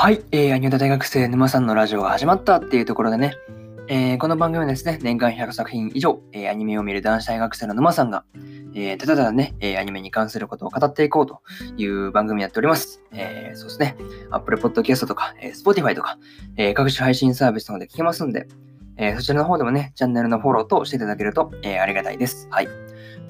はい、えー、アニオタ大学生沼さんのラジオが始まったっていうところでね、えー、この番組はですね、年間100作品以上、えー、アニメを見る男子大学生の沼さんが、えー、ただただね、え、アニメに関することを語っていこうという番組やっております。え、そうですね、Apple Podcast とか、え、Spotify とか、え、各種配信サービスなどで聞けますんで、えー、そちらの方でもね、チャンネルのフォローとしていただけると、えー、ありがたいです。はい。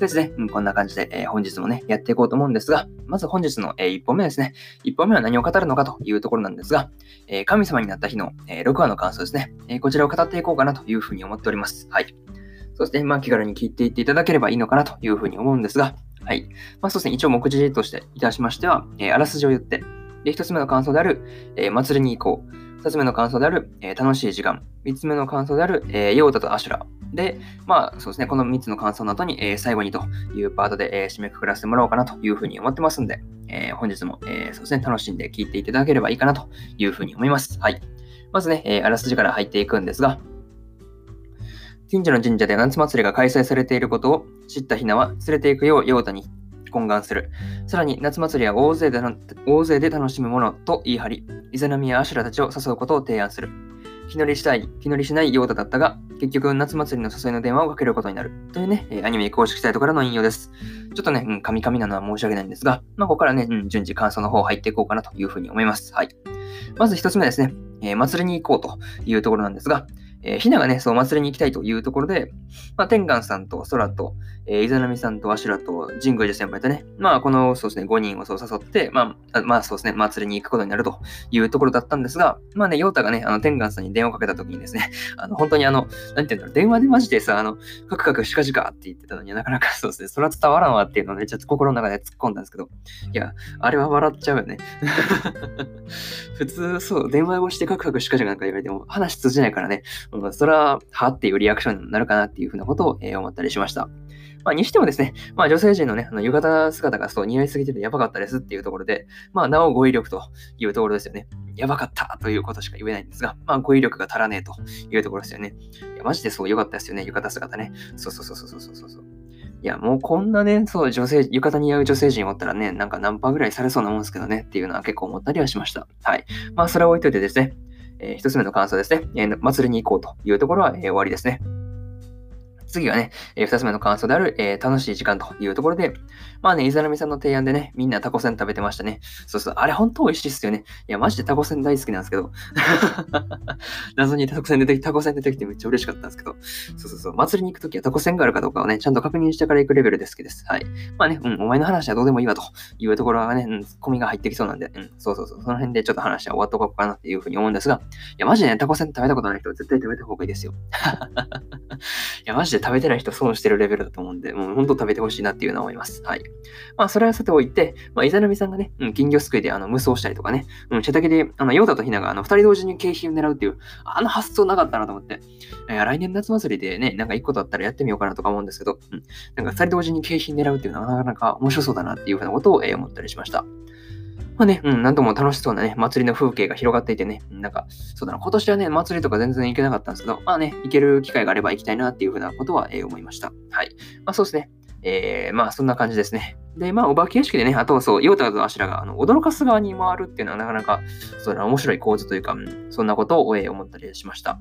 ですね、うん、こんな感じで、えー、本日もね、やっていこうと思うんですが、まず本日の、えー、1本目ですね。1本目は何を語るのかというところなんですが、えー、神様になった日の、え6話の感想ですね、えこちらを語っていこうかなというふうに思っております。はい。そして、まあ、気軽に聞いていっていただければいいのかなというふうに思うんですが、はい。まあ、そうですね、一応目次としていたしましては、えあらすじを言って、で、1つ目の感想である、え祭りに行こう。2つ目の感想である、えー、楽しい時間。3つ目の感想である、えー、ヨータとアシュラ。で、まあそうですね、この3つの感想の後に、えー、最後にというパートで、え、締めくくらせてもらおうかなというふうに思ってますんで、え、本日も、え、そうですね、楽しんで聞いていただければいいかなというふうに思います。はい。まずね、え、あらすじから入っていくんですが、近所の神社で夏祭りが開催されていることを知ったひなは連れて行くようヨータに懇願する。さらに夏祭りは大勢で大勢で楽しむものと言い張り、イザナミやアシュラたちを誘うことを提案する。気乗りしたい、気乗りしないヨーダだったが、結局夏祭りの誘いの電話をかけることになる。というね、アニメ公式サイトからの引用です。ちょっとね、うん、カミカミなのは申し訳ないんですが、まあ、ここからね、うん、順次感想の方入っていこうかなというふうに思います。はい。まず一つ目ですね、えー、祭りに行こうというところなんですが、えー、ひながね、そう、祭りに行きたいというところで、まあ、天眼さんと空と、えー、イザナミさんとアシュラと神宮寺先輩とね、まあ、この、そうですね、5人をそう誘って、まあ、まあ、そうですね、祭りに行くことになるというところだったんですが、まあね、ヨータがね、あの、天眼さんに電話をかけた時にですね、あの、本当にあの、なんていうんだろう、電話でマジでさ、あの、カクカクしかじかって言ってたのになかなかそうですね、それは伝わらんわっていうのをね、ちょっと心の中で突っ込んだんですけど、いや、あれは笑っちゃうよね。普通、そう、電話越してカクカクしかじかなんか言われても、話通じないからね、それは、はっていうリアクションになるかなっていうふうなことを、えー、思ったりしました。まあ、にしてもですね、まあ、女性陣のね、あの浴衣姿がそう似合いすぎててやばかったですっていうところで、まあ、なお語彙力というところですよね。やばかったということしか言えないんですが、まあ、語彙力が足らねえというところですよね。いや、マジでそう良かったですよね、浴衣姿ね。そうそうそうそうそうそうそう。いや、もうこんなね、そう、女性、浴衣に合う女性陣おったらね、なんか何パぐらいされそうなもんですけどね、っていうのは結構思ったりはしました。はい。まあ、それは置いといてですね、えー、一つ目の感想ですね、えー、祭りに行こうというところは、えー、終わりですね。次はね、えー、二つ目の感想である、えー、楽しい時間というところで、まあね、イザナミさんの提案でね、みんなタコせん食べてましたね。そうそう、あれ本当美味しいっすよね。いや、マジでタコせん大好きなんですけど。謎にタコせん出てきて、タコせん出てきてめっちゃ嬉しかったんですけど。そうそうそう、祭りに行くときはタコせんがあるかどうかをね、ちゃんと確認してから行くレベルで好きです。はい。まあね、うん、お前の話はどうでもいいわというところがね、うん、コミが入ってきそうなんで、うん、そうそうそう、その辺でちょっと話は終わっとこうかなっていうふうに思うんですが、いや、マジでね、タコせん食べたことない人は絶対食べた方がいいですよ。いや、マジで食べてない人損してるレベルだと思うんで、もう本当食べてほしいなっていうのは思います。はい。まあ、それはさておいて、まあ、イザナミさんがね、うん、金魚すくいであの無双したりとかね、うん、手だけで、あの、ヨータとヒナがあの、二人同時に景品を狙うっていう、あの発想なかったなと思って、えー、来年夏祭りでね、なんか一個だったらやってみようかなとか思うんですけど、うん、なんか二人同時に景品狙うっていうのはなかなか面白そうだなっていうふうなことを、えー、思ったりしました。まあね、うん、なんとも楽しそうなね、祭りの風景が広がっていてね、なんか、そうだな、今年はね、祭りとか全然行けなかったんですけど、まあね、行ける機会があれば行きたいなっていうふうなことは、えー、思いました。はい。まあそうですね。えー、まあそんな感じですね。で、まあお化け屋敷でね、あとはそう、ヨータとアシラがあの驚かす側に回るっていうのはなかなか、そうだな、面白い構図というか、うん、そんなことを、えー、思ったりしました。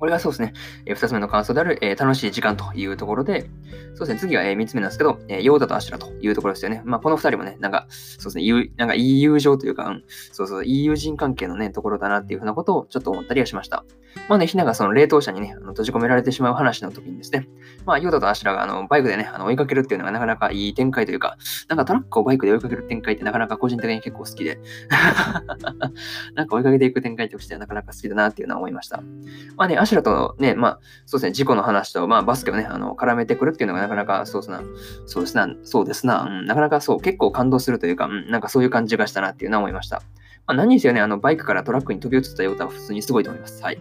これがそうですね、えー、二つ目の感想である、えー、楽しい時間というところで、そうですね、次は、えー、三つ目なんですけど、えー、ヨーダとアシュラというところですよね。まあ、この二人もね、なんか、そうですね、うなんかいい友情というか、うん、そうそう、いい友人関係のね、ところだなっていうふうなことをちょっと思ったりはしました。まあね、ひながその冷凍車にね、あの閉じ込められてしまう話の時にですね、まあ、ヨーダとアシュラがあのバイクでね、あの追いかけるっていうのがなかなかいい展開というか、なんかトラックをバイクで追いかける展開ってなかなか個人的に結構好きで、なんか追いかけていく展開としてはなかなか好きだなっていうのは思いました。まあね、アシュラとね、まあ、そうですね、事故の話と、まあ、バスケをね、あの、絡めてくるっていうのがなかなか、そうですな、そうですな、そうですな、うん、なかなかそう、結構感動するというか、うん、なんかそういう感じがしたなっていうのは思いました。まあ、何にせよね、あの、バイクからトラックに飛び移ったヨタは普通にすごいと思います。はい。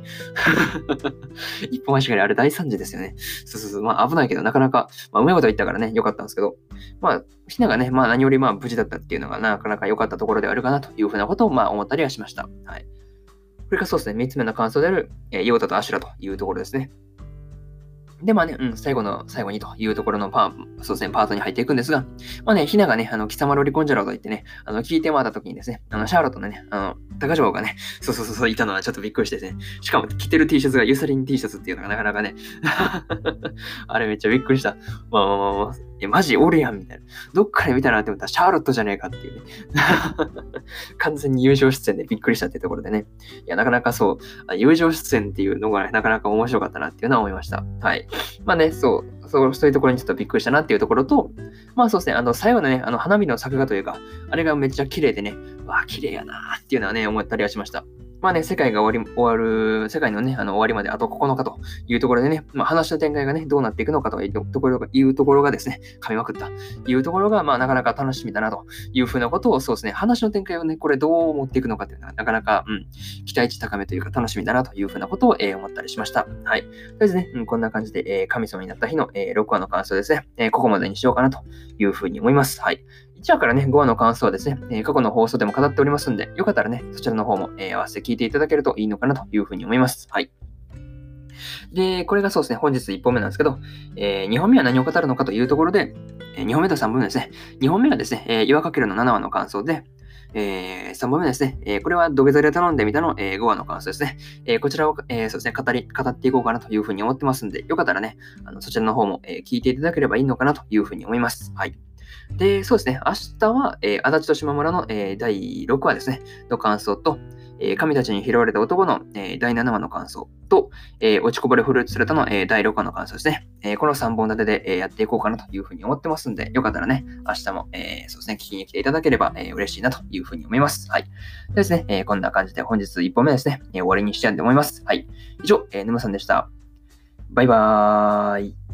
一本足があれ大惨事ですよね。そうそうそう。まあ危ないけど、なかなか、まあうまいこと言ったからね、良かったんですけど、まあ、ひながね、まあ何よりまあ無事だったっていうのがなかなか良かったところではあるかなというふうなことをまあ思ったりはしました。はい。これがそうですね、三つ目の感想である、えー、ヨータとアシュラというところですね。で、まあね、うん、最後の最後にというところのパー、そうですね、パートに入っていくんですが、まあね、ひながね、あの、貴様ロリコンジャロと言ってね、あの、聞いてもらった時にですね、あの、シャーロットのね、あの、高城がね、そうそうそう、いたのはちょっとびっくりしてですね、しかも着てる T シャツがユサリン T シャツっていうのがなかなかね、あれめっちゃびっくりした。まあまあまあまあ、いや、マジおるやん、みたいな。どっから見たらって思ったら、シャーロットじゃねえかっていうね。完全に友情出演でびっくりしたっていうところでね。いや、なかなかそう、友情出演っていうのが、ね、なかなか面白かったなっていうのは思いました。はい。まあね、そう、そうそういうところにちょっとびっくりしたなっていうところと、まあそうですね、あの、最後のね、あの、花火の作画というか、あれがめっちゃ綺麗でね、わあ、綺麗やなーっていうのはね、思ったりはしました。まあね、世界が終わり、終わる、世界のね、あの終わりまであと9日というところでね、まあ話の展開がね、どうなっていくのかというところが、いうところがですね、噛みまくったいうところが、まあなかなか楽しみだなというふうなことを、そうですね、話の展開をね、これどう持っていくのかというのは、なかなか、うん、期待値高めというか楽しみだなというふうなことを、えー、思ったりしました。はい。とりあえずね、うん、こんな感じで、えー、神様になった日の、えー、6話の感想ですね、えー、ここまでにしようかなというふうに思います。はい。1話からね、5話の感想はですね、え、過去の放送でも語っておりますんで、よかったらね、そちらの方も、え、合わせて聞いていただけるといいのかなというふうに思います。はい。で、これがそうですね、本日1本目なんですけど、えー、2本目は何を語るのかというところで、えー、2本目と3本目ですね。2本目はですね、えー、岩かけるの7話の感想で、えー、3本目ですね。えー、これは土下座で頼んでみたの、えー、5話の感想ですね。えー、こちらを、えー、そうですね、語り、語っていこうかなというふうに思ってますんで、よかったらね、あのそちらの方も、えー、聞いていただければいいのかなというふうに思います。はい。で、そうですね、明日は、えー、足立と島村の、えー、第6話ですね、の感想と、えー、神たちに拾われた男の、えー、第7話の感想と、えー、落ちこぼれフルーツスレタの、え、第6話の感想ですね。え、この3本立てで、え、やっていこうかなというふうに思ってますんで、よかったらね、明日も、え、そうですね、聞きに来ていただければ、え、嬉しいなというふうに思います。はい。でですね、え、こんな感じで本日1本目ですね、え、終わりにしたいと思います。はい。以上、えー、沼さんでした。バイバーイ。